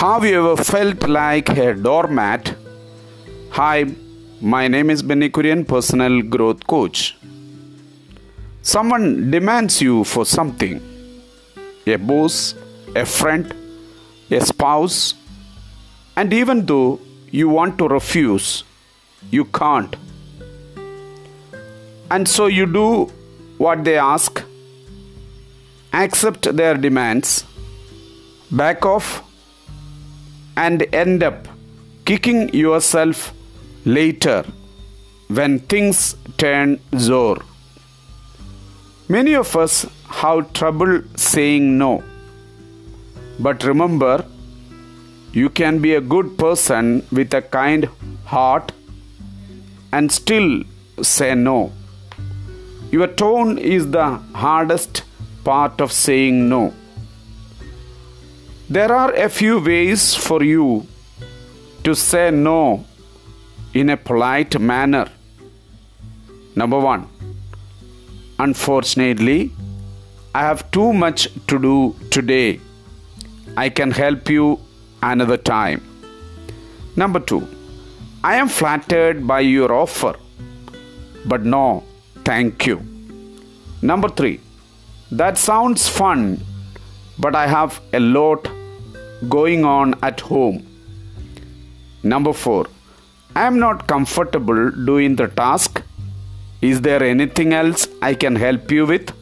Have you ever felt like a doormat? Hi, my name is Benny Kurian, personal growth coach. Someone demands you for something a boss, a friend, a spouse, and even though you want to refuse, you can't. And so you do what they ask, accept their demands, back off, and end up kicking yourself later when things turn sour. Many of us have trouble saying no. But remember, you can be a good person with a kind heart and still say no. Your tone is the hardest part of saying no. There are a few ways for you to say no in a polite manner. Number one, unfortunately, I have too much to do today. I can help you another time. Number two, I am flattered by your offer, but no, thank you. Number three, that sounds fun, but I have a lot going on at home. Number four, I am not comfortable doing the task. Is there anything else I can help you with?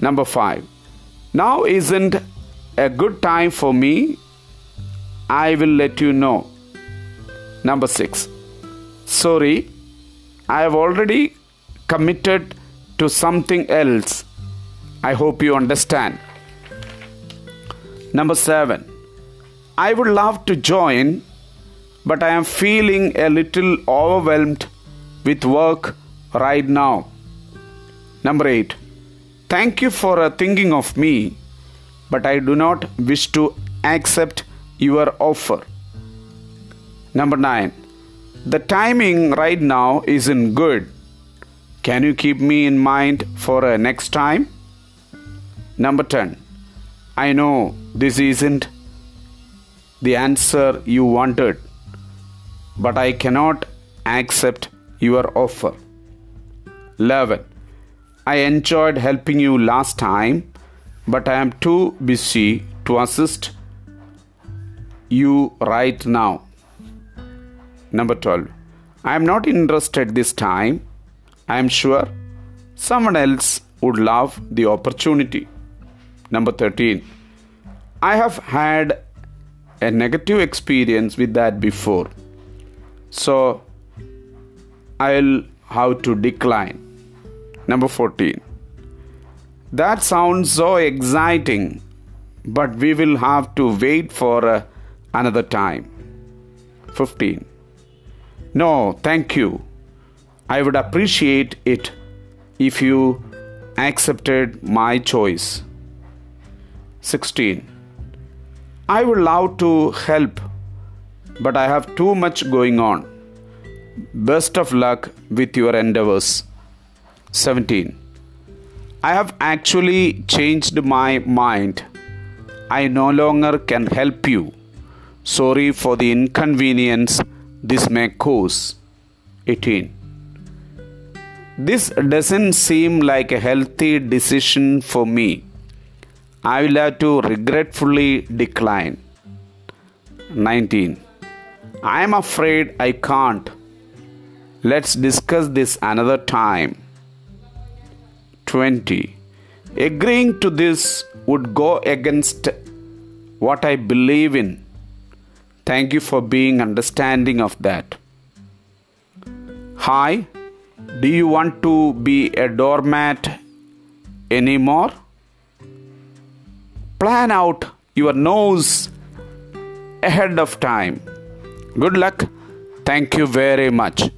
Number five, now isn't a good time for me. I will let you know. Number six, sorry, I have already committed to something else. I hope you understand. Number seven, I would love to join, but I am feeling a little overwhelmed with work right now. Number eight, thank you for uh, thinking of me, but I do not wish to accept your offer. Number nine, the timing right now isn't good. Can you keep me in mind for uh, next time? Number 10. I know this isn't the answer you wanted, but I cannot accept your offer. 11. I enjoyed helping you last time, but I am too busy to assist you right now. Number 12. I am not interested this time. I am sure someone else would love the opportunity. Number 13. I have had a negative experience with that before. So I'll have to decline. Number 14. That sounds so exciting, but we will have to wait for uh, another time. 15. No, thank you. I would appreciate it if you accepted my choice. 16. I would love to help, but I have too much going on. Best of luck with your endeavors. 17. I have actually changed my mind. I no longer can help you. Sorry for the inconvenience this may cause. 18. This doesn't seem like a healthy decision for me. I will have to regretfully decline. 19. I am afraid I can't. Let's discuss this another time. 20. Agreeing to this would go against what I believe in. Thank you for being understanding of that. Hi, do you want to be a doormat anymore? Plan out your noes ahead of time. Good luck. Thank you very much.